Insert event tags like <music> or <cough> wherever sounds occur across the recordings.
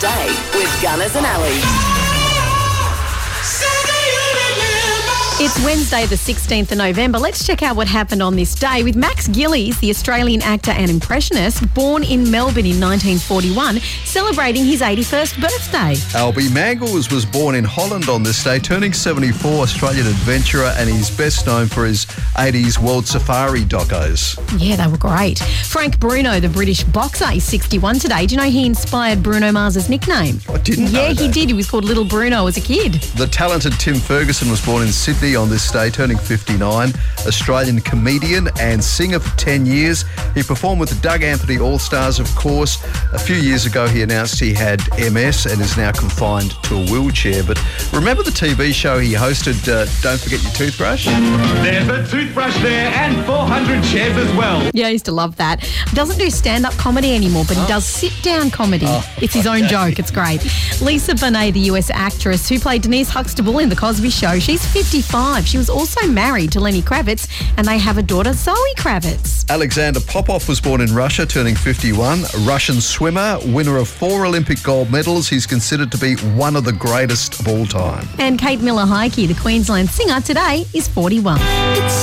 day with Gunners and Alley. It's Wednesday, the 16th of November. Let's check out what happened on this day with Max Gillies, the Australian actor and impressionist, born in Melbourne in 1941, celebrating his 81st birthday. Albie Mangels was born in Holland on this day, turning 74, Australian adventurer, and he's best known for his 80s World Safari docos. Yeah, they were great. Frank Bruno, the British boxer, is 61 today. Do you know he inspired Bruno Mars's nickname? I didn't know Yeah, he did. He was called Little Bruno as a kid. The talented Tim Ferguson was born in Sydney on this day, turning 59. Australian comedian and singer for 10 years. He performed with the Doug Anthony All Stars, of course. A few years ago, he announced he had MS and is now confined to a wheelchair. But remember the TV show he hosted, uh, Don't Forget Your Toothbrush? There's a toothbrush there and 400 chairs as well. Yeah, I used to love that. He doesn't do stand up comedy anymore, but he does sit down comedy. it's his own joke. It's great. Lisa Bonet, the US actress who played Denise Huxtable in The Cosby Show, she's 55. She was also married to Lenny Kravitz, and they have a daughter, Zoe Kravitz. Alexander Popov was born in Russia, turning 51. A Russian swimmer, winner of four Olympic gold medals. He's considered to be one of the greatest of all time. And Kate Miller Heidke, the Queensland singer, today is 41. Oh,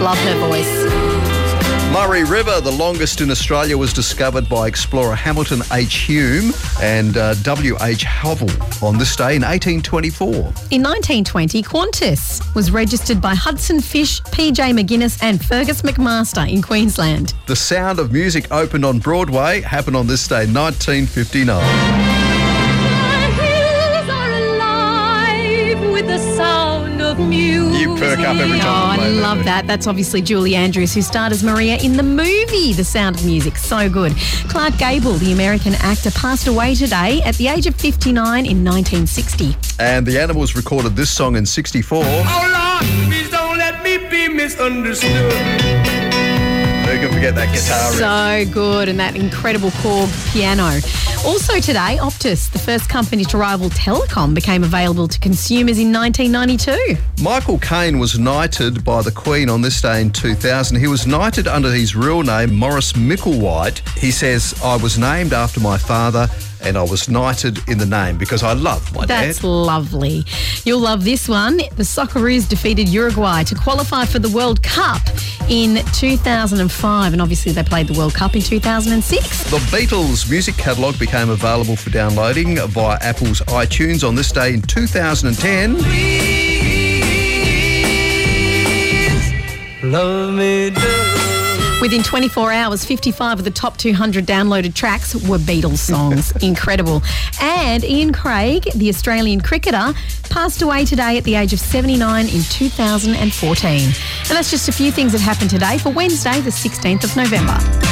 love her voice. Murray River, the longest in Australia, was discovered by explorer Hamilton H. Hume and uh, W. H. Hovell on this day in 1824. In 1920, Qantas was registered by Hudson Fysh, PJ McGinness, and Fergus McMaster in Queensland. The Sound of Music opened on Broadway, happened on this day, 1959. Perk up every time Oh, I I love that. That's obviously Julie Andrews, who starred as Maria in the movie The Sound of Music. So good. Clark Gable, the American actor, passed away today at the age of 59 in 1960. And the Animals recorded this song in 64. Oh Lord, please don't let me be misunderstood. Who can forget that guitar riff? So good, and that incredible Korg piano. Also today, Optus, the first company to rival Telecom, became available to consumers in 1992. Michael Caine was knighted by the Queen on this day in 2000. He was knighted under his real name, Maurice Micklewhite. He says, I was named after my father and I was knighted in the name because I love my That's dad. lovely. You'll love this one. The Socceroos defeated Uruguay to qualify for the World Cup in 2005, and obviously they played the World Cup in 2006. The Beatles music catalogue became available for downloading via Apple's iTunes on this day in 2010. Love me do. Within 24 hours, 55 of the top 200 downloaded tracks were Beatles songs. <laughs> Incredible. And Ian Craig, the Australian cricketer, passed away today at the age of 79 in 2014. And that's just a few things that happened today for Wednesday, the 16th of November.